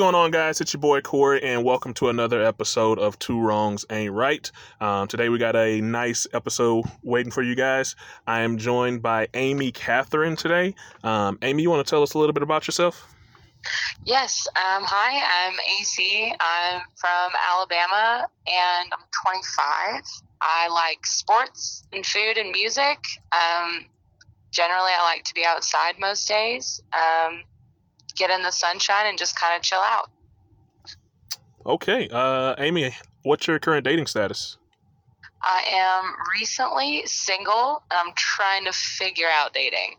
Going on, guys? It's your boy Corey, and welcome to another episode of Two Wrongs Ain't Right. Um, today, we got a nice episode waiting for you guys. I am joined by Amy Catherine today. Um, Amy, you want to tell us a little bit about yourself? Yes. Um, hi, I'm AC. I'm from Alabama and I'm 25. I like sports and food and music. Um, generally, I like to be outside most days, um, get in the sunshine, and just kind of chill out. Okay. Uh, Amy, what's your current dating status? I am recently single and I'm trying to figure out dating.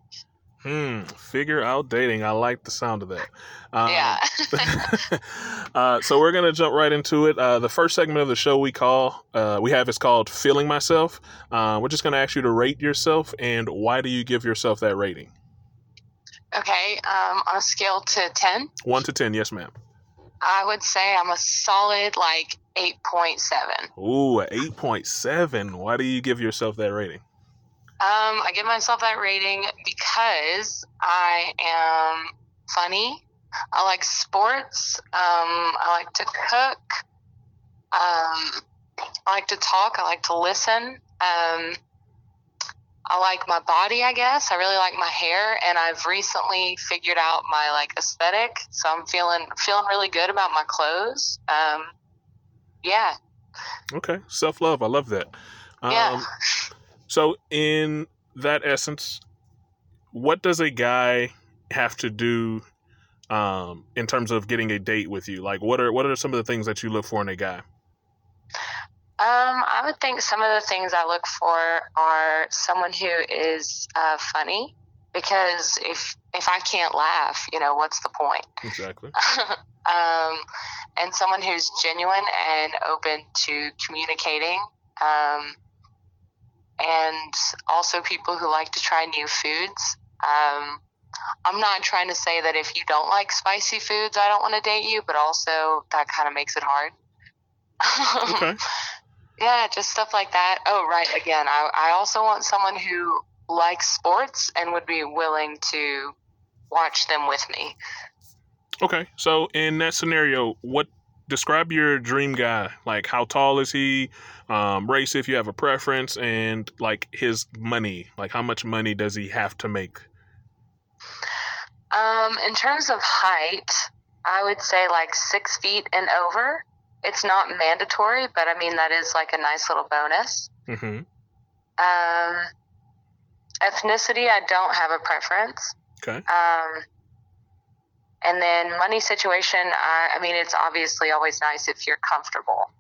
Hmm. Figure out dating. I like the sound of that. Um, yeah. uh, so we're gonna jump right into it. Uh, the first segment of the show we call uh, we have is called "Feeling Myself." Uh, we're just gonna ask you to rate yourself, and why do you give yourself that rating? Okay. Um, on a scale to 10, One to ten. Yes, ma'am. I would say I'm a solid like 8.7. Ooh, eight point seven. Why do you give yourself that rating? Um, I give myself that rating because I am funny. I like sports. Um, I like to cook. Um, I like to talk. I like to listen. Um, I like my body, I guess. I really like my hair, and I've recently figured out my like aesthetic. So I'm feeling feeling really good about my clothes. Um, yeah, Okay, self love. I love that. Um, yeah. So, in that essence, what does a guy have to do um, in terms of getting a date with you? Like, what are what are some of the things that you look for in a guy? Um, I would think some of the things I look for are someone who is uh, funny, because if if I can't laugh, you know, what's the point? Exactly. um, and someone who's genuine and open to communicating, um, and also people who like to try new foods. Um, I'm not trying to say that if you don't like spicy foods, I don't want to date you, but also that kind of makes it hard. Okay. Yeah, just stuff like that. Oh, right. Again, I, I also want someone who likes sports and would be willing to watch them with me. Okay. So, in that scenario, what describe your dream guy? Like, how tall is he? Um, race, if you have a preference, and like his money. Like, how much money does he have to make? Um, in terms of height, I would say like six feet and over. It's not mandatory, but I mean, that is like a nice little bonus. Mm-hmm. Um, ethnicity, I don't have a preference. Okay. Um, and then money situation, I, I mean, it's obviously always nice if you're comfortable.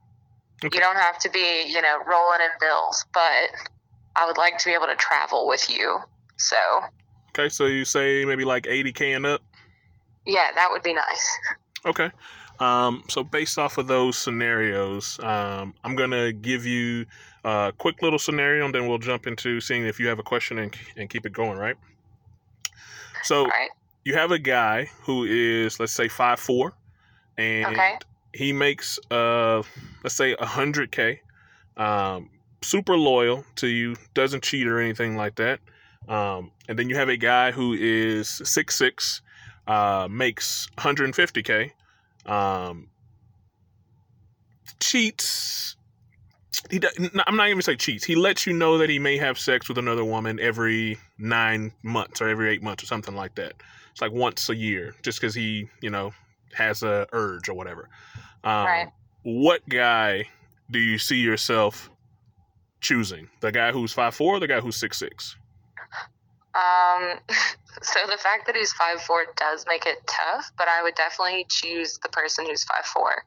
Okay. You don't have to be, you know, rolling in bills, but I would like to be able to travel with you. So, Okay. So you say maybe like 80k and up. yeah, that would be nice. Okay. Um, so based off of those scenarios, um, I'm gonna give you a quick little scenario, and then we'll jump into seeing if you have a question and, and keep it going, right? So right. you have a guy who is, let's say, five four, and Okay. he makes, uh, let's say, hundred k, um, super loyal to you, doesn't cheat or anything like that. Um, and then you have a guy who is six six, uh, makes 150k, um, cheats. He, I'm not even gonna say cheats. He lets you know that he may have sex with another woman every nine months or every eight months or something like that. It's like once a year, just because he, you know, has a urge or whatever. Um, Right. What guy do you see yourself choosing? The guy who's five four, the guy who's six six. Um, so the fact that he's five four does make it tough, but I would definitely choose the person who's five four.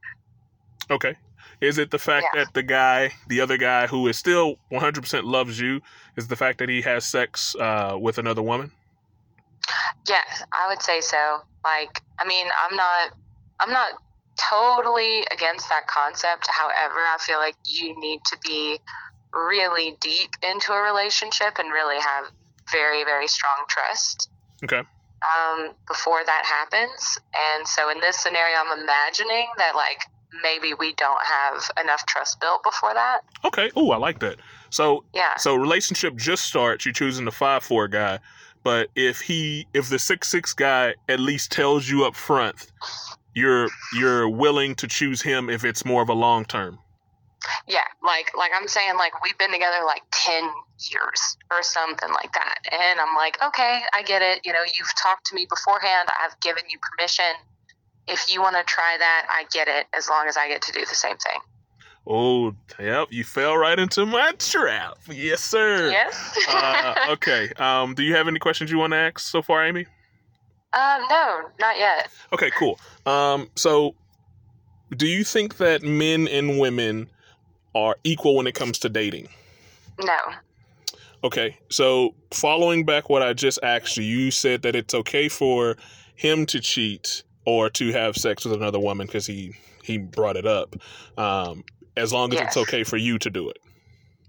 Okay. Is it the fact Yeah. that the guy, the other guy who is still 100% loves you, is the fact that he has sex uh, with another woman? Yes, I would say so. Like, I mean, I'm not, I'm not totally against that concept. However, I feel like you need to be really deep into a relationship and really have very, very strong trust. Okay. Um, before that happens. And so in this scenario, I'm imagining that like maybe we don't have enough trust built before that. Okay. Oh, I like that. So, Yeah. so relationship just starts. You're choosing the five four guy, but if he, if the six six guy at least tells you up front, you're you're willing to choose him if it's more of a long term. Yeah, like like I'm saying, like we've been together like ten years or something like that, and I'm like, okay, I get it. You know, you've talked to me beforehand. I've given you permission. If you want to try that, I get it. As long as I get to do the same thing. Oh, yep, you fell right into my trap. Yes, sir. Yes. uh, okay. Um, do you have any questions you want to ask so far, Amy? Um, no, not yet. Okay, cool. Um, so do you think that men and women are equal when it comes to dating? No. Okay, so following back what I just asked you, you said that it's okay for him to cheat or to have sex with another woman because he he brought it up, um, as long as it's okay for you to do it.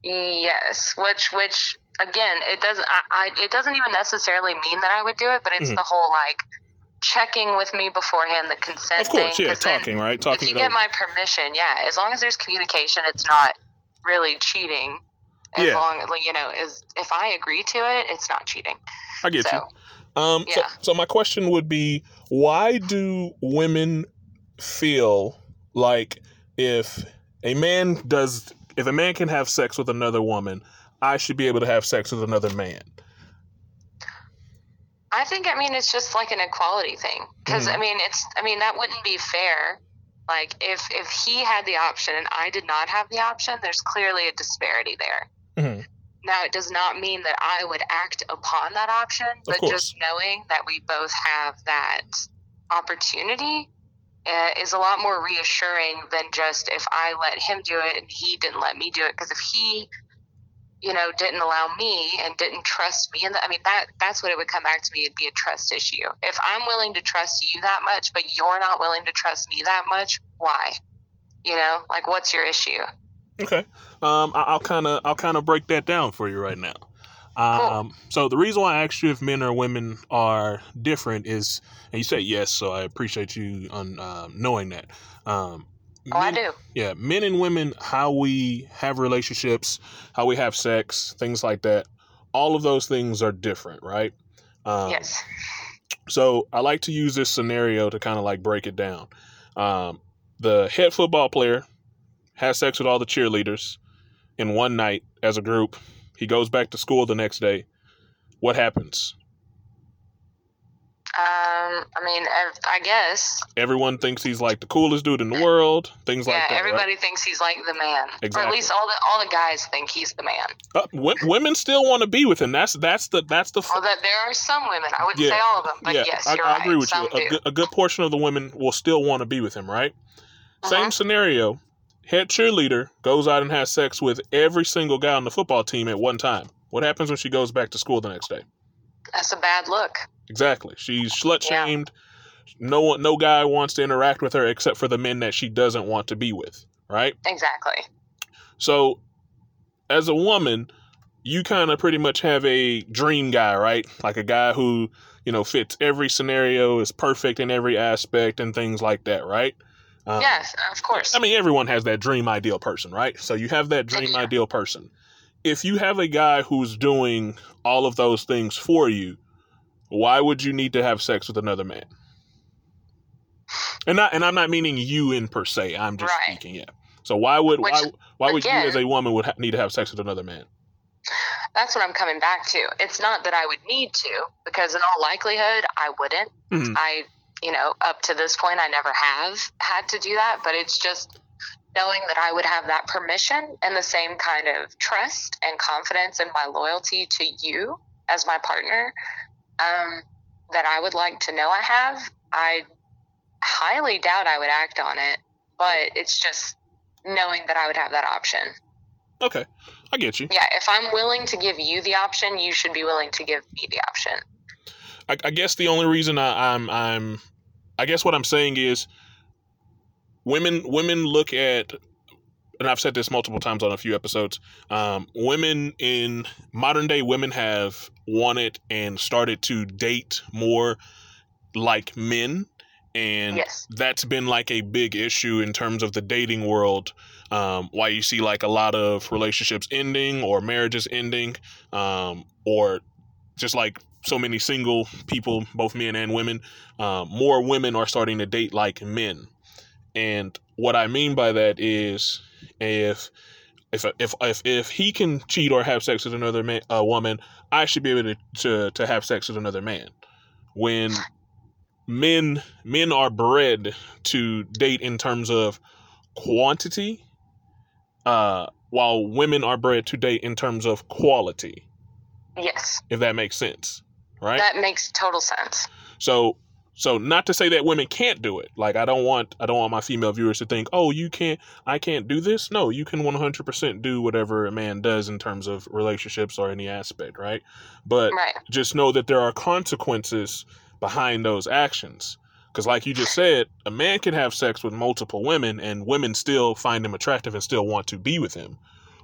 Yes, which which again, it doesn't. I, I it doesn't even necessarily mean that I would do it, but it's Mhm. the whole like checking with me beforehand, the consent Of course, thing. yeah, talking, right? If Talking you get over. my permission, yeah, as long as there's communication, it's not really cheating. As Yeah. long you know, as if I agree to it, it's not cheating. I get so you. Um, so, yeah. so my question would be, why do women feel like if a man does, if a man can have sex with another woman, I should be able to have sex with another man? I think I mean it's just like an equality thing because Mhm. I mean it's I mean that wouldn't be fair. Like if if he had the option and I did not have the option, there's clearly a disparity there. Mhm. Now it does not mean that I would act upon that option, but just knowing that we both have that opportunity uh, is a lot more reassuring than just if I let him do it and he didn't let me do it. Because if he you know, didn't allow me and didn't trust me. And I mean, that that's what it would come back to me. It'd be a trust issue. If I'm willing to trust you that much, but you're not willing to trust me that much, why? You know, like what's your issue? Okay. Um, I, I'll kind of I'll kind of break that down for you right now. Um, so the reason why I asked you if men or women are different is, and you say yes, so I appreciate you on um, knowing that. Um, Oh, I do. Yeah, men and women, how we have relationships, how we have sex, things like that. All of those things are different, right? Um, yes. So I like to use this scenario to kind of like break it down. Um, the head football player has sex with all the cheerleaders in one night as a group. He goes back to school the next day. What happens? Um, I mean, I guess. Everyone thinks he's like the coolest dude in the world. Things like yeah, that. right? everybody thinks he's like the man, or Exactly. at least all the all the guys think he's the man. Uh, w- women still want to be with him. That's that's the that's the. f- Well, that there are some women. I wouldn't Yeah. say all of them, but yeah, yes, I, you're I right. agree with some you. A good, a good portion of the women will still want to be with him, right? Same Uh-huh. scenario. Head cheerleader goes out and has sex with every single guy on the football team at one time. What happens when she goes back to school the next day? That's a bad look. Exactly. She's slut shamed. Yeah. No one, no guy wants to interact with her except for the men that she doesn't want to be with. Right. Exactly. So, as a woman, you kind of pretty much have a dream guy, right? Like a guy who, you know, fits every scenario, is perfect in every aspect, and things like that, right? Um, yes, of course. I mean, everyone has that dream ideal person, right? So you have that dream Yeah. ideal person. If you have a guy who's doing all of those things for you, why would you need to have sex with another man? And not, and I'm not meaning you in per se. I'm just Right. speaking, yeah. So why would Which, why why would again- you as a woman would ha- need to have sex with another man? That's what I'm coming back to. It's not that I would need to, because in all likelihood, I wouldn't. Mhm. I, you know, up to this point, I never have had to do that, but it's just knowing that I would have that permission and the same kind of trust and confidence in my loyalty to you as my partner um, that I would like to know I have. I highly doubt I would act on it, but it's just knowing that I would have that option. Okay, I get you. Yeah, if I'm willing to give you the option, you should be willing to give me the option. I, I guess the only reason I, I'm I'm I guess what I'm saying is women women look at and I've said this multiple times on a few episodes. Um, women in modern day women have wanted and started to date more like men, and Yes. that's been like a big issue in terms of the dating world. Um, why you see like a lot of relationships ending or marriages ending, um, or just like so many single people, both men and women, uh, more women are starting to date like men. And what I mean by that is if if if if, if he can cheat or have sex with another man, a woman, I should be able to, to to have sex with another man. When men men are bred to date in terms of quantity, uh, while women are bred to date in terms of quality. Yes. If that makes sense, right? That makes total sense. So so not to say that women can't do it. Like I don't want I don't want my female viewers to think, "Oh, you can't I can't do this." No, you can 100% do whatever a man does in terms of relationships or any aspect, right? But Right. just know that there are consequences behind those actions. Because, like you just said, a man can have sex with multiple women and women still find him attractive and still want to be with him.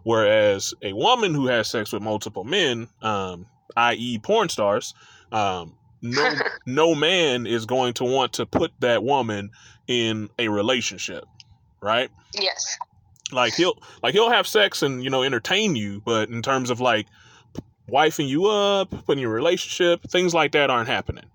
Whereas a woman who has sex with multiple men, um, i.e., porn stars, um, no, no man is going to want to put that woman in a relationship, right? Yes. Like he'll like he'll have sex and you know entertain you, but in terms of like wifing you up, putting you in a relationship, things like that aren't happening.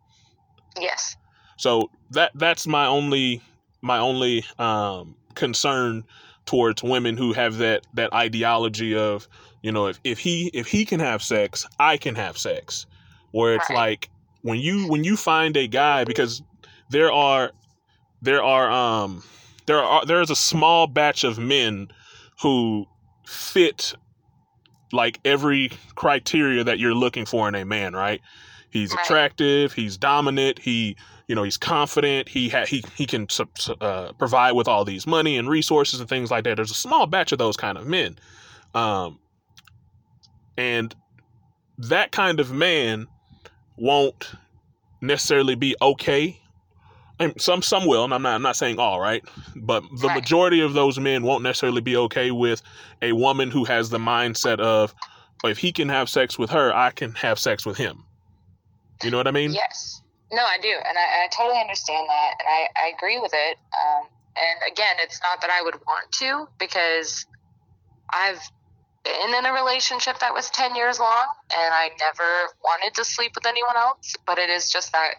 Yes. So that that's my only my only um, concern towards women who have that that ideology of you know if, if he if he can have sex, I can have sex. Where it's Right. like when you when you find a guy because there are there are um there are there is a small batch of men who fit like every criteria that you're looking for in a man, right? He's Right. attractive, he's dominant, he you know he's confident, he ha- he he can uh, provide with all these money and resources and things like that. There's a small batch of those kind of men, um, and that kind of man won't necessarily be okay. And some some will, and I'm not I'm not saying all right, but the Right. majority of those men won't necessarily be okay with a woman who has the mindset of if he can have sex with her, I can have sex with him. You know what I mean? Yes. No, I do, and I, I totally understand that, and I, I agree with it. Um, and again, it's not that I would want to because I've been in a relationship that was ten years long, and I never wanted to sleep with anyone else. But it is just that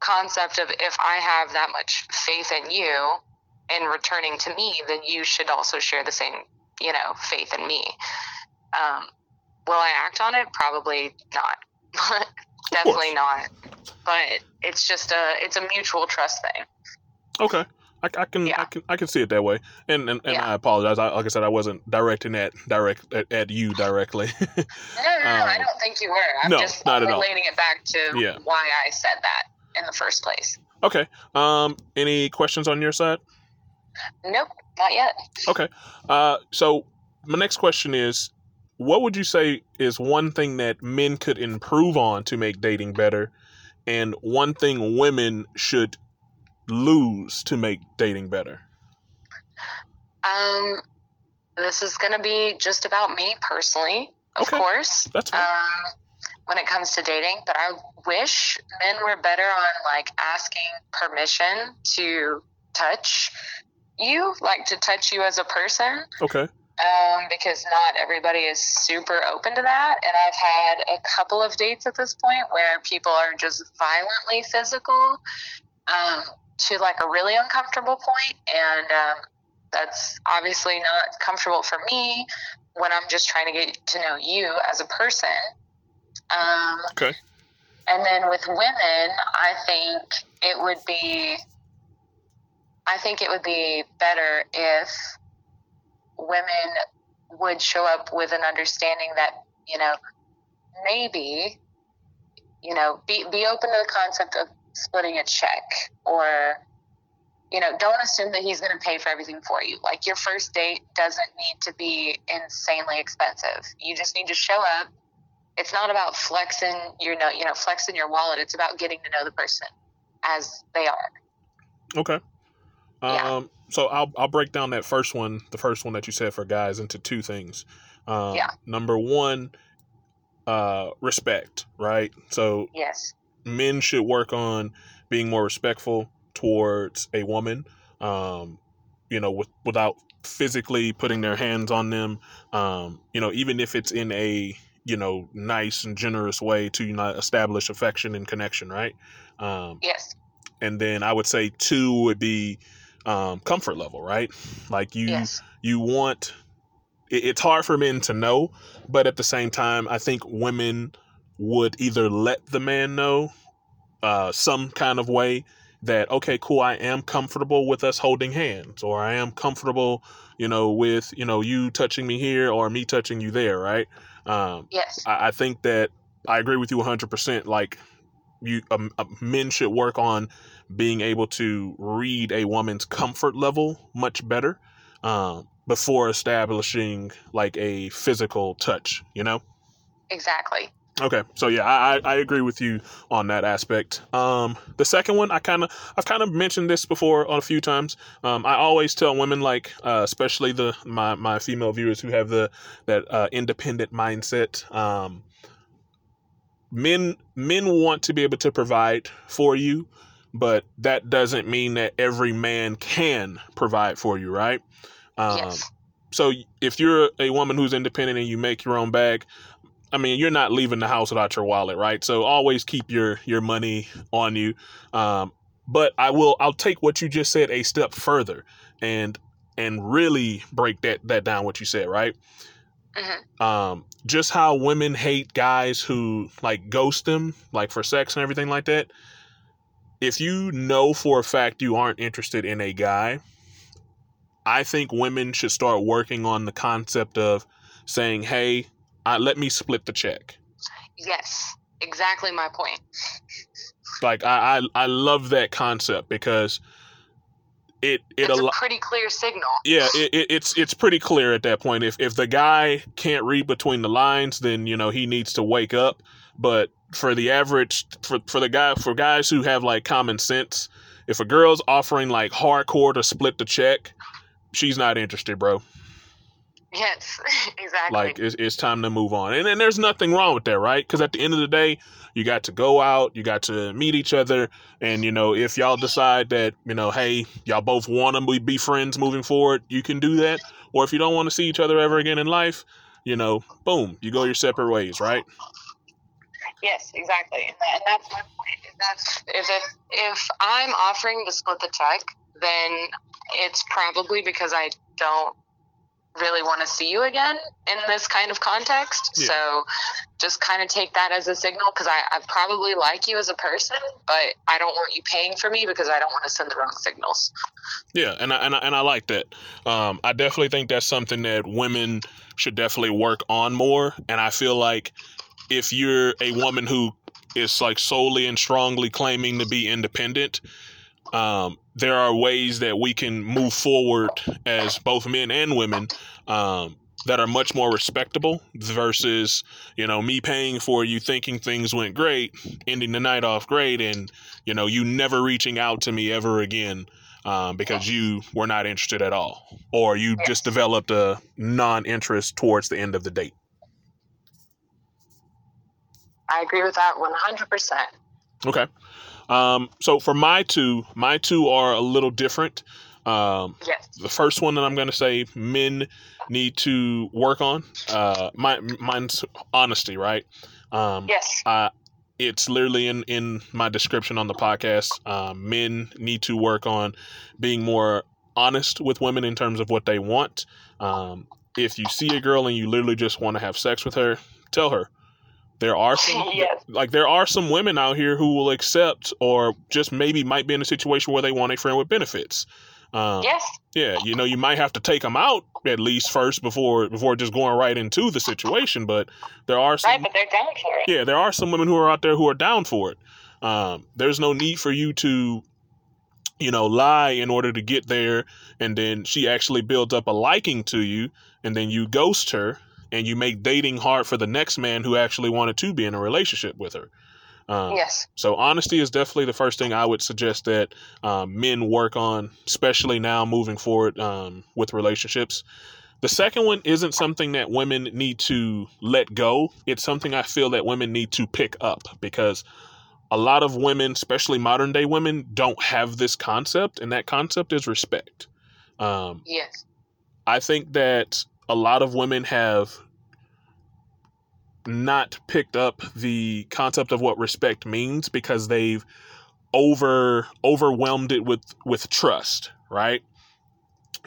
concept of if I have that much faith in you in returning to me, then you should also share the same, you know, faith in me. Um, will I act on it? Probably not. Definitely not. But it's just a it's a mutual trust thing. Okay. I, I can I can I can see it that way, and and, and Yeah. I apologize. I, like I said, I wasn't directing that direct at, at you directly. No, no, no, I Um, don't think you were. I'm no, just not at all. relating it back to Yeah. why I said that in the first place. okay. Um. Any questions on your side? Nope, not yet. Okay. Uh. So my next question is, what would you say is one thing that men could improve on to make dating better, and one thing women should lose to make dating better? Um, this is going to be just about me personally, of Okay. course. That's fine. Um, when it comes to dating, but I wish men were better on like asking permission to touch you, like to touch you as a person. okay. um, because not everybody is super open to that. And I've had a couple of dates at this point where people are just violently physical um, to like a really uncomfortable point, and um, that's obviously not comfortable for me when I'm just trying to get to know you as a person. Um, Okay. And then with women, I think it would be. I think it would be better if women would show up with an understanding that you know maybe you know be be open to the concept of splitting a check or you know don't assume that he's going to pay for everything for you like your first date doesn't need to be insanely expensive you just need to show up it's not about flexing your know you know flexing your wallet it's about getting to know the person as they are Okay. Yeah. Um, so I'll I'll break down that first one, the first one that you said for guys, into two things. Um, Yeah. Number one, uh, respect, right? So yes men should work on being more respectful towards a woman. Um, you know, with, without physically putting their hands on them. Um, you know, even if it's in a you know nice and generous way to you know establish affection and connection right um Yes. and then i would say two would be um comfort level right like you Yes. you want it, it's hard for men to know but at the same time i think women would either let the man know uh some kind of way that okay cool i am comfortable with us holding hands or i am comfortable you know with you know you touching me here or me touching you there right um Yes. I, I think that I agree with you 100%. Like, you um, uh, men should work on being able to read a woman's comfort level much better um, before establishing like a physical touch. You know? Exactly. Okay, so yeah, I, I agree with you on that aspect. Um, the second one, I kind of I've kind of mentioned this before on a few times. Um, I always tell women, like uh, especially the my my female viewers who have the that uh, independent mindset. Um, men men want to be able to provide for you, but that doesn't mean that every man can provide for you, right? Um, yes. so if you're a woman who's independent and you make your own bag, I mean, you're not leaving the house without your wallet, right? So always keep your your money on you. Um, but I will I'll take what you just said a step further and and really break that that down what you said, right? hmm Um, just how women hate guys who like ghost them, like for sex and everything like that. If you know for a fact you aren't interested in a guy, I think women should start working on the concept of saying, "Hey, uh, let me split the check." Yes. Exactly my point. Like I, I, I love that concept because it it It's al- a pretty clear signal. yeah it, it, it's it's pretty clear at that point. If if the guy can't read between the lines, then you know he needs to wake up. But for the average for for the guy for guys who have like common sense, if a girl's offering like hardcore to split the check, she's not interested, bro. Yes. exactly. Like it's, it's time to move on, and and there's nothing wrong with that, right? Because at the end of the day, you got to go out, you got to meet each other, and you know if y'all decide that you know, hey, y'all both want to be friends moving forward, you can do that. Or if you don't want to see each other ever again in life, you know, boom, you go your separate ways, right? Yes, exactly, and, that, and that's my point. Is that's if if if I'm offering to split the check, then it's probably because I don't really want to see you again in this kind of context. Yeah. So just kind of take that as a signal because I, I probably like you as a person, but I don't want you paying for me because I don't want to send the wrong signals. Yeah, and I, and I, and I like that. Um, I definitely think that's something that women should definitely work on more. And I feel like if you're a woman who is like solely and strongly claiming to be independent, um, there are ways that we can move forward as both men and women um, that are much more respectable versus you know me paying for you thinking things went great ending the night off great and you know you never reaching out to me ever again um, because you were not interested at all or you just developed a non-interest towards the end of the date. I agree with that 100%. okay um, so for my two my two are a little different um, Yes. the first one that I'm going to say men need to work on. Uh, my, mine's honesty, right? Um, Yes. uh, it's literally in, in my description on the podcast. Um, men need to work on being more honest with women in terms of what they want. Um, if you see a girl and you literally just want to have sex with her, tell her. There are some Yes. like there are some women out here who will accept or just maybe might be in a situation where they want a friend with benefits. Um, Yes. yeah, you know, you might have to take them out at least first before before just going right into the situation. But there are some, Right, but they're down for it. yeah, there are some women who are out there who are down for it. Um, there's no need for you to, you know, lie in order to get there, and then she actually builds up a liking to you, and then you ghost her, and you make dating hard for the next man who actually wanted to be in a relationship with her. Um, Yes. so honesty is definitely the first thing I would suggest that um, men work on, especially now moving forward um, with relationships. The second one isn't something that women need to let go. It's something I feel that women need to pick up because a lot of women, especially modern day women, don't have this concept, and that concept is respect. Um, Yes. I think that a lot of women have not picked up the concept of what respect means because they've over overwhelmed it with with trust, right?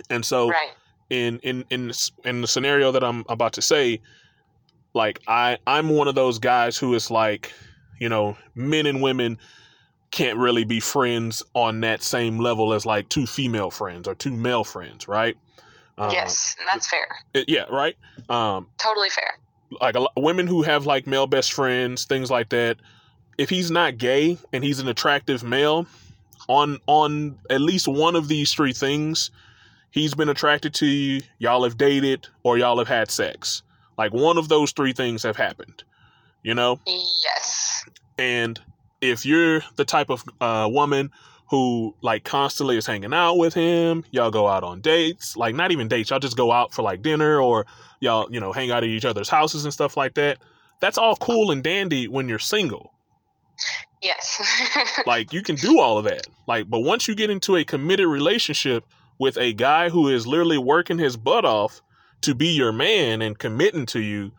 And so Right. in in in in the scenario that I'm about to say, like I I'm one of those guys who is like, you know, men and women can't really be friends on that same level as like two female friends or two male friends, right? Um, yes, that's fair. yeah, right. Um, Totally fair. like a, women who have like male best friends, things like that. If he's not gay and he's an attractive male, on on at least one of these three things, he's been attracted to you. Y'all have dated or y'all have had sex. Like one of those three things have happened. You know, Yes. and if you're the type of uh, woman who like constantly is hanging out with him, y'all go out on dates, like not even dates, y'all just go out for like dinner or y'all, you know, hang out at each other's houses and stuff like that. That's all cool and dandy when you're single. Yes. Like you can do all of that. Like, but once you get into a committed relationship with a guy who is literally working his butt off to be your man and committing to you,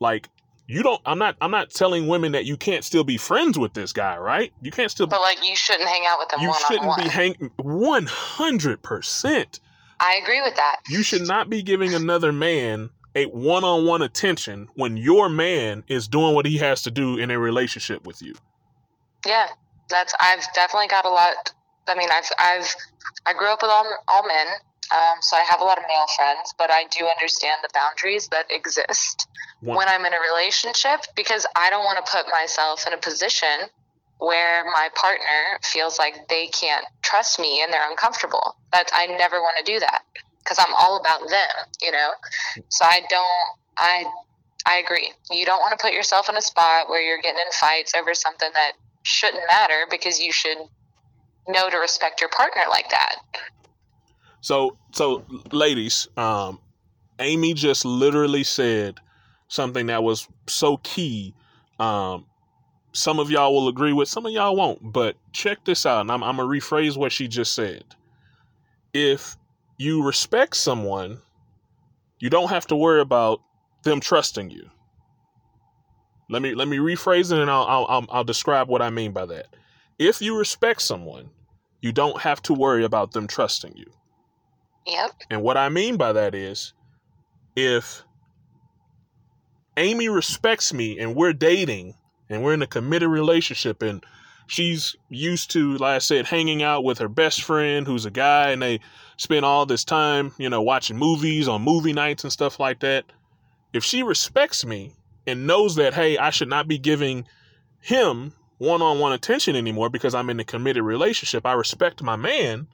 like you don't I'm not I'm not telling women that you can't still be friends with this guy, right? You can't still but like you shouldn't hang out with them you one shouldn't one. be hang 100%. I agree with that. You should not be giving another man a one-on-one attention when your man is doing what he has to do in a relationship with you. Yeah, that's I've definitely got a lot. I mean, I've I've I grew up with all all men, um, so I have a lot of male friends, but I do understand the boundaries that exist One- when I'm in a relationship because I don't want to put myself in a position where my partner feels like they can't trust me and they're uncomfortable. That I never want to do that because I'm all about them, you know. So I don't. I I agree. You don't want to put yourself in a spot where you're getting in fights over something that shouldn't matter because you should know to respect your partner like that. So, so ladies, um, Amy just literally said something that was so key. Um, some of y'all will agree with, some of y'all won't. But check this out, and I'm, I'm gonna rephrase what she just said. If you respect someone, you don't have to worry about them trusting you. Let me let me rephrase it, and I'll I'll, I'll, I'll describe what I mean by that. If you respect someone, you don't have to worry about them trusting you. Yep. And what I mean by that is if Amy respects me and we're dating and we're in a committed relationship and she's used to, like I said, hanging out with her best friend who's a guy and they spend all this time, you know, watching movies on movie nights and stuff like that. If she respects me and knows that, hey, I should not be giving him one on one attention anymore because I'm in a committed relationship, I respect my man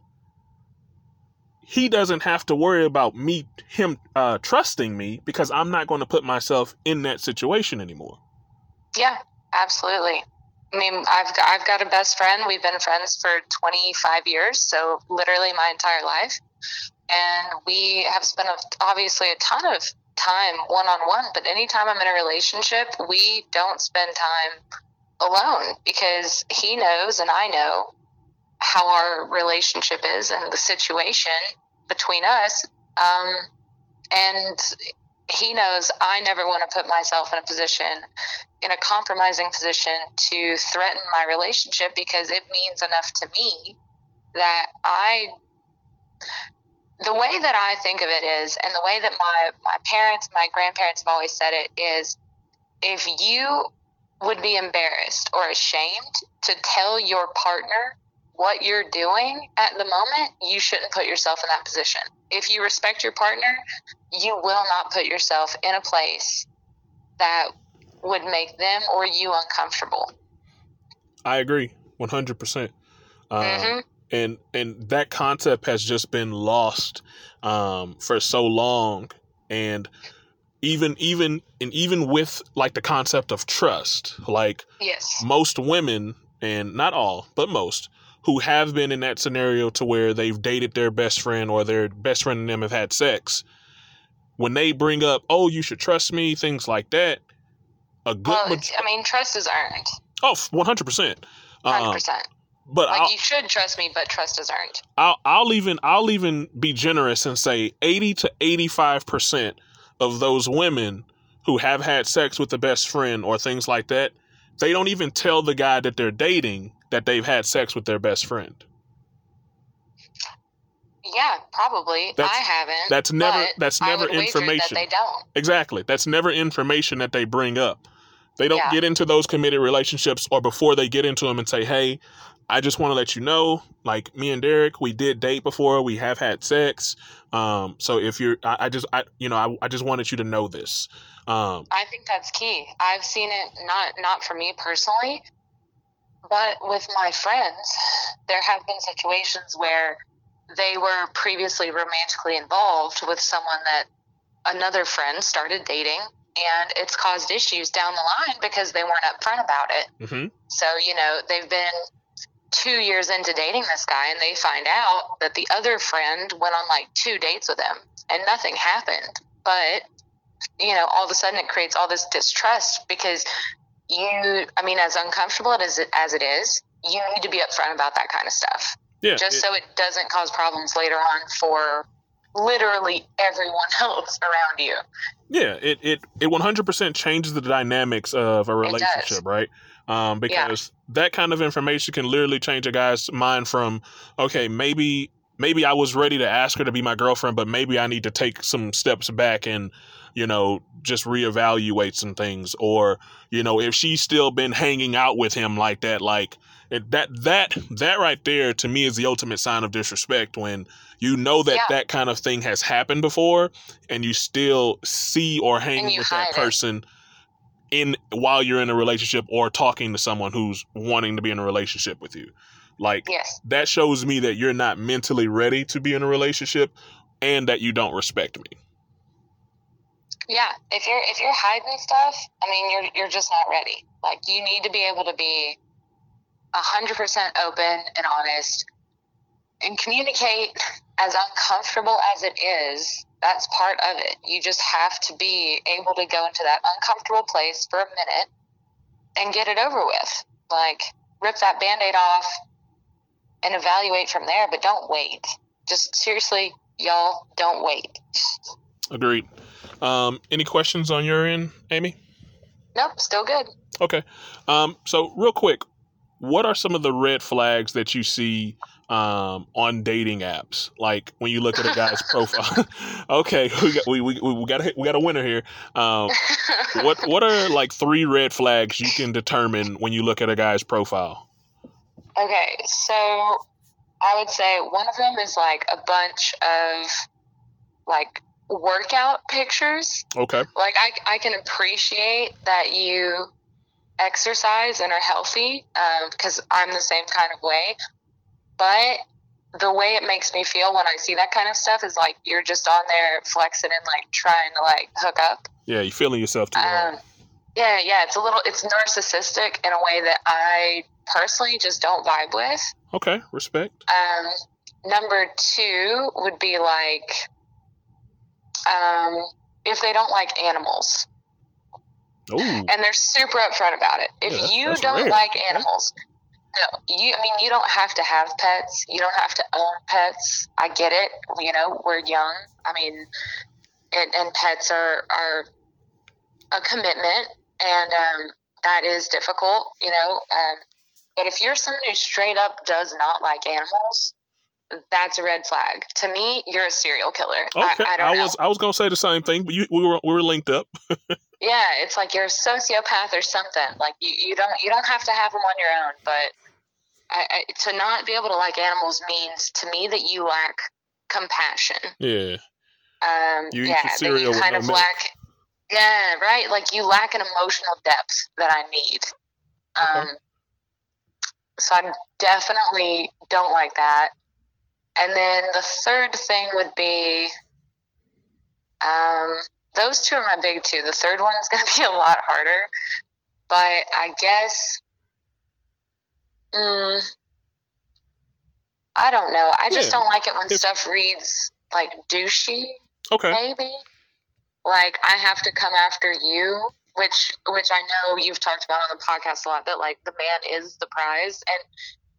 he doesn't have to worry about me him uh, trusting me because I'm not going to put myself in that situation anymore. Yeah, absolutely. I mean, I've I've got a best friend. We've been friends for 25 years, so literally my entire life. And we have spent obviously a ton of time one on one, but anytime I'm in a relationship, we don't spend time alone because he knows and I know how our relationship is and the situation between us. Um, and he knows I never want to put myself in a position, in a compromising position to threaten my relationship because it means enough to me that I, the way that I think of it is, and the way that my, my parents, my grandparents have always said it is, if you would be embarrassed or ashamed to tell your partner what you're doing at the moment, you shouldn't put yourself in that position. If you respect your partner, you will not put yourself in a place that would make them or you uncomfortable. I agree, one hundred percent. hmm And and that concept has just been lost um, for so long, and even even and even with like the concept of trust, like Yes. most women and not all but most who have been in that scenario to where they've dated their best friend or their best friend and them have had sex when they bring up oh you should trust me things like that a good Well, maj- I mean, trust is earned. oh 100% Hundred um, percent. but Like I'll, you should trust me, but trust is earned. I'll I'll even I'll even be generous and say 80 to 85% of those women who have had sex with the best friend or things like that, they don't even tell the guy that they're dating that they've had sex with their best friend. Yeah, probably. That's- I haven't. That's never that's never information. That they don't. Exactly. That's never information that they bring up. They don't Yeah. get into those committed relationships or before they get into them and say, "Hey, I just want to let you know, like me and Derek, we did date before. We have had sex. Um, so if you're, I, I just, I, you know, I, I just wanted you to know this. Um, I think that's key. I've seen it not not for me personally, but with my friends, there have been situations where they were previously romantically involved with someone that another friend started dating and it's caused issues down the line because they weren't upfront about it. mhm. So, you know, they've been two years into dating this guy and they find out that the other friend went on like two dates with him and nothing happened. But, you know, all of a sudden it creates all this distrust because you, I mean, as uncomfortable as it, as it is, you need to be upfront about that kind of stuff yeah, just it- so it doesn't cause problems later on for literally everyone else around you. Yeah, it it it one hundred percent changes the dynamics of a relationship, right? Um, because that kind of information can literally change a guy's mind from okay, maybe maybe I was ready to ask her to be my girlfriend, but maybe I need to take some steps back and you know just reevaluate some things, or you know if she's still been hanging out with him like that, like it, that that that right there to me is the ultimate sign of disrespect when you know that Yeah. that kind of thing has happened before and you still see or hang with that hide it. person in while you're in a relationship or talking to someone who's wanting to be in a relationship with you like Yes. that shows me that you're not mentally ready to be in a relationship and that you don't respect me Yeah, if you're if you're hiding stuff, I mean, you're you're just not ready. Like you need to be able to be hundred percent open and honest, and communicate as uncomfortable as it is. That's part of it. You just have to be able to go into that uncomfortable place for a minute and get it over with. Like rip that band-aid off and evaluate from there, but don't wait. Just seriously, y'all, don't wait. agreed um any questions on your end amy Nope, still good. Okay. Um, so real quick, what are some of the red flags that you see um, on dating apps? Like when you look at a guy's profile. okay, we got we, we, we got a, we got a winner here. Um, what what are like three red flags you can determine when you look at a guy's profile? Okay, so I would say one of them is like a bunch of like workout pictures. Okay. Like I, I can appreciate that you exercise and are healthy because I'm the same kind of way. But the way it makes me feel when I see that kind of stuff is like you're just on there flexing and like trying to like hook up. Yeah, you're feeling yourself too. Um, yeah, yeah, it's a little, it's narcissistic in a way that I personally just don't vibe with. Okay, respect. Um, number two would be like, um, if they don't like animals, Oh, and they're super upfront about it. If Yeah, you don't rare. like animals, no, you. I mean, you don't have to have pets. You don't have to own pets. I get it. You know, we're young. I mean, and, and pets are are a commitment, and um, that is difficult. You know, um, but if you're someone who straight up does not like animals, that's a red flag. To me, you're a serial killer. okay. I, I don't know. was I was gonna say the same thing, but you we were we were linked up. Yeah, it's like you're a sociopath or something. Like you, you don't you don't have to have them on your own, but I, I, to not be able to like animals means to me that you lack compassion. Yeah. Um, You yeah, that you kind no of milk. lack. Yeah, right. Like you lack an emotional depth that I need. Um, so I definitely don't like that. And then the third thing would be, um, those two are my big two. The third one is going to be a lot harder, but I guess, mm, I don't know. I just Yeah. don't like it when If- stuff reads like douchey Okay. maybe like i have to come after you which which i know you've talked about on the podcast a lot that like the man is the prize and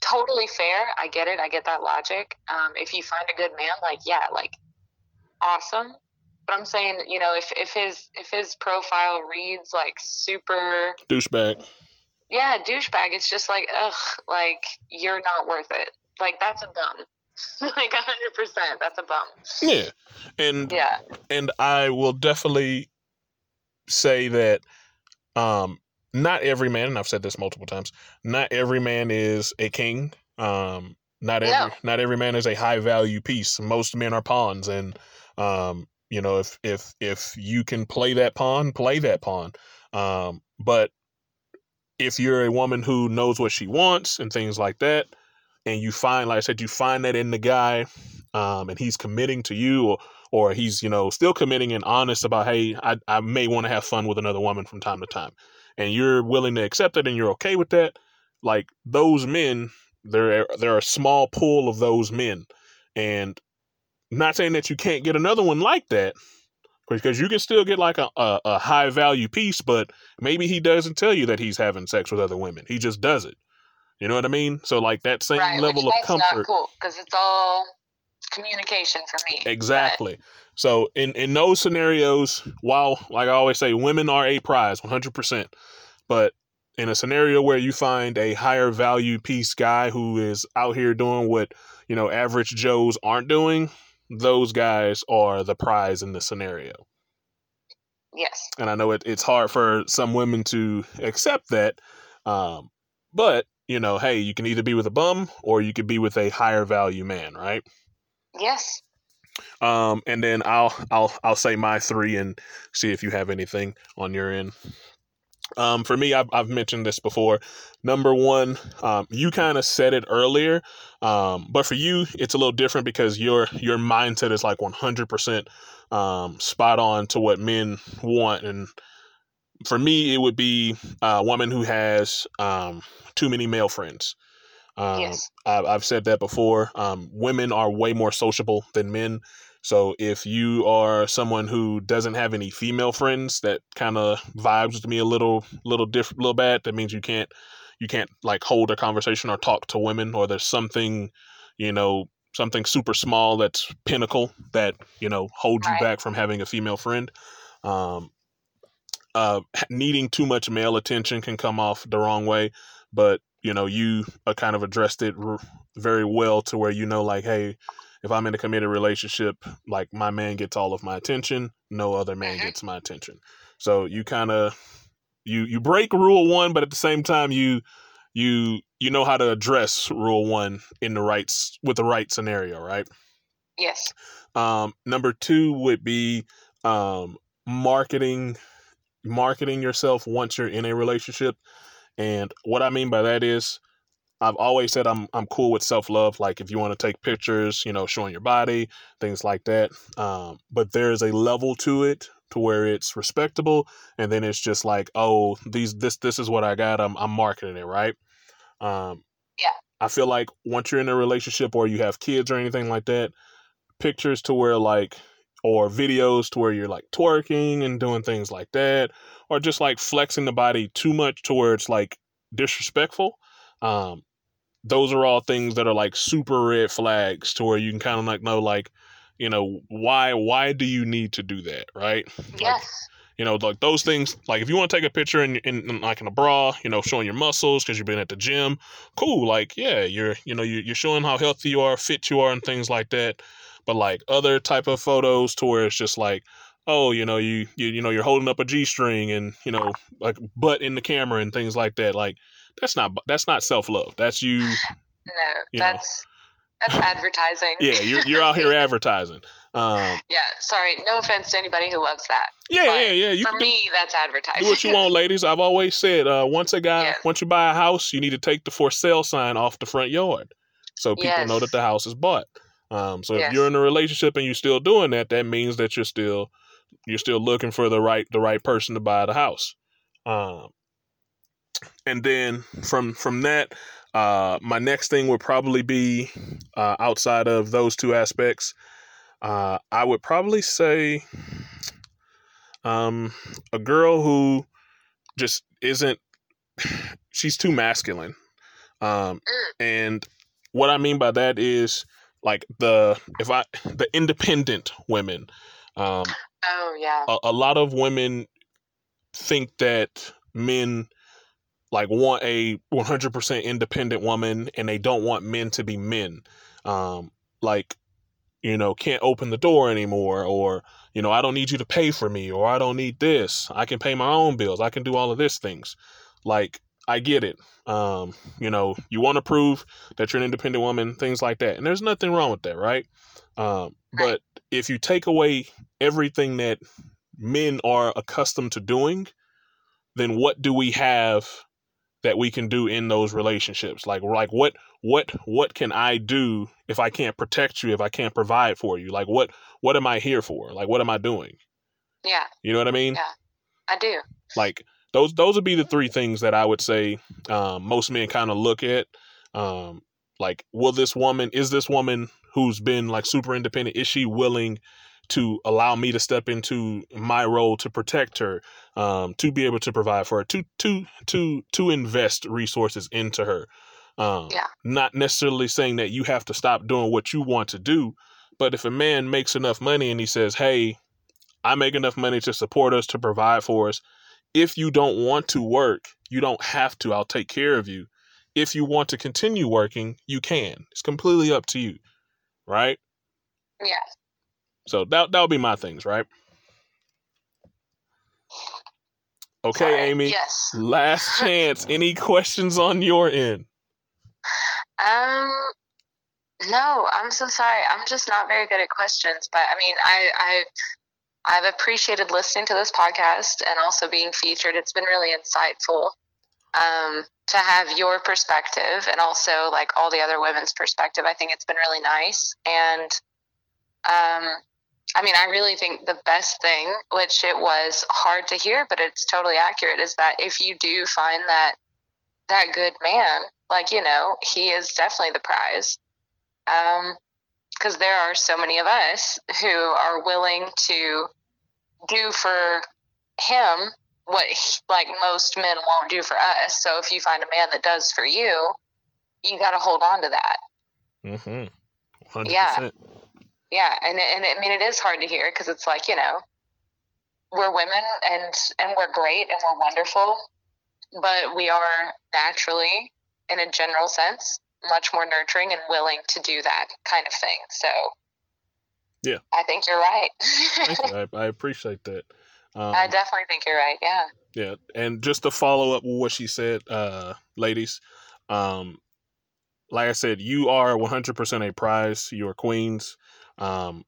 totally fair i get it i get that logic um, if you find a good man like yeah like awesome But I'm saying, you know, if if his if his profile reads like super douchebag. Yeah, douchebag. It's just like, ugh, like you're not worth it. Like that's a bum. like hundred percent, that's a bum. Yeah, and yeah, and I will definitely say that um not every man, and I've said this multiple times, not every man is a king. Um, not every no. not every man is a high value piece. Most men are pawns, and um, you know if if if you can play that pawn, play that pawn. Um, but if you're a woman who knows what she wants and things like that, and you find, like I said, you find that in the guy, um, and he's committing to you, or or he's you know still committing and honest about, hey, I I may want to have fun with another woman from time to time, and you're willing to accept it and you're okay with that, like those men, there there are a small pool of those men, and not saying that you can't get another one like that, because you can still get like a, a, a, high value piece, but maybe he doesn't tell you that he's having sex with other women. He just does it. You know what I mean? So like that same right, level of comfort. cool because it's all communication for me. Exactly. But. So in in those scenarios, while like I always say, women are a prize, one hundred percent. But in a scenario where you find a higher value piece guy who is out here doing what you know average Joes aren't doing, those guys are the prize in the scenario. Yes. And I know it, it's hard for some women to accept that. Um, but, you know, hey, you can either be with a bum or you could be with a higher value man, right? Yes. Um, and then I'll I'll I'll say my three and see if you have anything on your end. Um, for me, I've, I've mentioned this before. Number one, um, you kind of said it earlier, um, but for you, it's a little different because your your mindset is like one hundred percent um, spot on to what men want. And for me, it would be a woman who has um, too many male friends. Um, yes. I've, I've said that before. Um, women are way more sociable than men. So if you are someone who doesn't have any female friends, that kind of vibes with me a little, little different, little bad. That means you can't, you can't like hold a conversation or talk to women, or there's something, you know, something super small that's pinnacle that you know holds right. you back from having a female friend. Um, uh, needing too much male attention can come off the wrong way, but you know you uh, kind of addressed it r- very well to where you know like, hey, if I'm in a committed relationship, like my man gets all of my attention, no other man mm-hmm. gets my attention. So you kind of you you break rule one, but at the same time you you you know how to address rule one in the right with the right scenario, right? Yes. Um, number two would be um, marketing marketing yourself once you're in a relationship. And what I mean by that is I've always said I'm I'm cool with self love. Like if you want to take pictures, you know, showing your body, things like that. Um, but there's a level to it to where it's respectable, and then it's just like, oh, these this this is what I got. I'm I'm marketing it right. Um, yeah. I feel like once you're in a relationship or you have kids or anything like that, pictures to where like or videos to where you're like twerking and doing things like that, or just like flexing the body too much to where it's like disrespectful. Um, those are all things that are like super red flags to where you can kind of like know like you know why why do you need to do that right yes like, you know like those things like if you want to take a picture in, in, in like in a bra you know showing your muscles because you've been at the gym cool like yeah you're you know you're, you're showing how healthy you are fit you are and things like that but like other type of photos to where it's just like oh you know you you, you know you're holding up a g-string and you know like butt in the camera and things like that like that's not that's not self love. That's you. No, that's know. that's advertising. yeah, you're you're out here advertising. Um, yeah, sorry. No offense to anybody who loves that. Yeah, yeah, yeah. You for me, that's advertising. Do what you want, ladies. I've always said, uh, once a guy, yes. once you buy a house, you need to take the for sale sign off the front yard, so people yes. know that the house is bought. Um, so yes. if you're in a relationship and you're still doing that, that means that you're still you're still looking for the right the right person to buy the house. Um, and then from from that, uh, my next thing would probably be uh, outside of those two aspects. Uh, I would probably say um, a girl who just isn't. She's too masculine, um, and what I mean by that is like the if I the independent women. Um, Oh yeah. a, a lot of women think that men like want a 100% independent woman and they don't want men to be men um like you know can't open the door anymore or you know i don't need you to pay for me or i don't need this i can pay my own bills i can do all of these things like i get it. Um you know you want to prove that you're an independent woman things like that and there's nothing wrong with that right? Um but if you take away everything that men are accustomed to doing then what do we have that we can do in those relationships? Like like what what what can i do if i can't protect you if i can't provide for you? Like what what am i here for? Like what am i doing? Yeah, you know what i mean? Yeah. I do. like those those would be the three things that i would say um, most men kind of look at um, like will this woman is this woman who's been like super independent is she willing to allow me to step into my role to protect her um, to be able to provide for her to to to to invest resources into her um, Yeah. not necessarily saying that you have to stop doing what you want to do but if a man makes enough money and he says hey i make enough money to support us to provide for us if you don't want to work you don't have to i'll take care of you if you want to continue working you can it's completely up to you right Yeah. so that that'll be my things, right? Okay, Sorry. Amy. Yes. Last chance. Any questions on your end? Um, no, I'm so sorry. I'm just not very good at questions. But I mean, I, I, I've appreciated listening to this podcast and also being featured. It's been really insightful um, to have your perspective and also like all the other women's perspective. I think it's been really nice. And um, I mean, I really think the best thing, which it was hard to hear, but it's totally accurate, is that if you do find that that good man, like you know, he is definitely the prize. Um, because there are so many of us who are willing to do for him what he, like most men won't do for us. So if you find a man that does for you, you got to hold on to that. Mm-hmm. 100%. Yeah. Yeah, and and I mean it is hard to hear because it's like you know, we're women and and we're great and we're wonderful, but we are naturally, in a general sense, much more nurturing and willing to do that kind of thing. So, Yeah. I think you're right. Thank you. I, I appreciate that. Um, I definitely think you're right. Yeah. yeah. And just to follow up with what she said, uh, ladies, um, like I said, you are 100% a prize. You are queens. Um,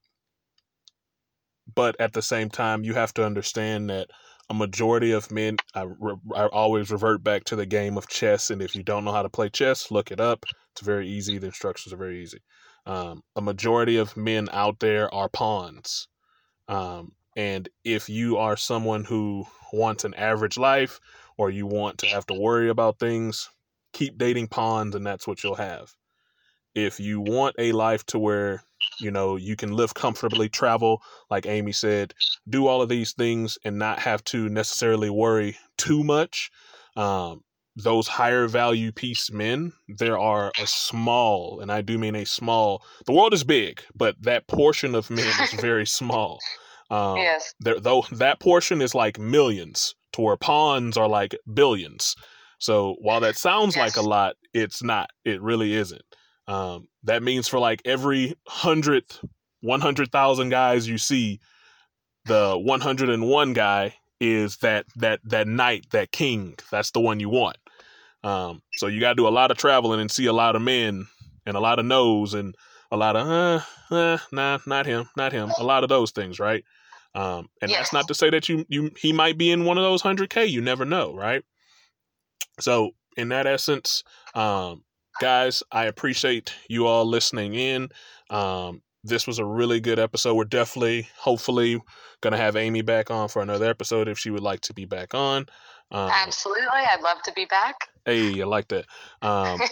but at the same time, you have to understand that a majority of men, I, re- I always revert back to the game of chess. And if you don't know how to play chess, look it up. It's very easy. The instructions are very easy. Um, a majority of men out there are pawns. Um, and if you are someone who wants an average life or you want to have to worry about things, keep dating pawns and that's what you'll have. If you want a life to where, you know, you can live comfortably, travel, like Amy said, do all of these things and not have to necessarily worry too much. Um, those higher value piece men, there are a small, and I do mean a small, the world is big, but that portion of men is very small. Um, yes. there though that portion is like millions to where pawns are like billions. So while that sounds like a lot it's not. It really isn't. Um, that means for like every hundredth 100000 guys you see the 101 guy is that that that knight that king. That's the one you want um, so you got to do a lot of traveling and see a lot of men and a lot of no's and a lot of uh, uh nah not him not him a lot of those things right um, and that's not to say that you you he might be in one of those hundred k. You never know, right? So in that essence, um, guys, I appreciate you all listening in. Um, this was a really good episode. We're definitely, hopefully, gonna have Amy back on for another episode if she would like to be back on. Um, Absolutely. I'd love to be back. Hey, I like that. Um,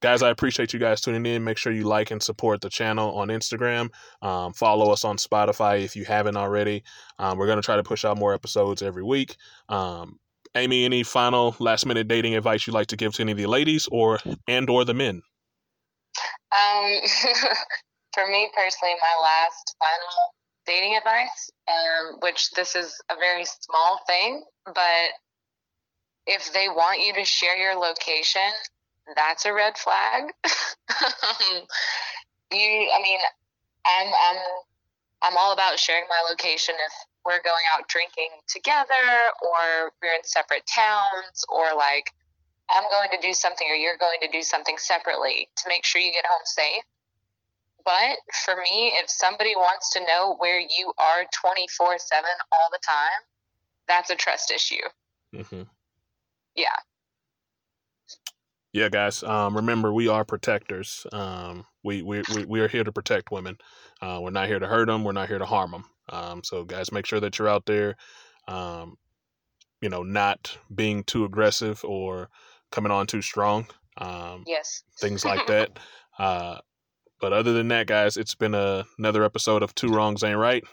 guys i appreciate you guys tuning in. Make sure you like and support the channel on instagram. Um, follow us on spotify if you haven't already. Um, we're going to try to push out more episodes every week. Um, amy any final last minute dating advice you'd like to give to any of the ladies or and or the men? Um, for me personally, my last final dating advice, um, which this is a very small thing, but if they want you to share your location, that's a red flag. you, I mean, I'm, I'm, I'm all about sharing my location if we're going out drinking together or we're in separate towns or like I'm going to do something or you're going to do something separately to make sure you get home safe. But for me, if somebody wants to know where you are 24 7 all the time, that's a trust issue. Mm-hmm. Yeah. Yeah, guys. Um, remember, we are protectors. Um, we, we, we, we are here to protect women. Uh, we're not here to hurt them. We're not here to harm them. Um, so, guys, make sure that you're out there, um, you know, not being too aggressive or coming on too strong. Um, yes. Things like that. Uh, but other than that, guys, it's been a, another episode of Two Wrongs Ain't Right.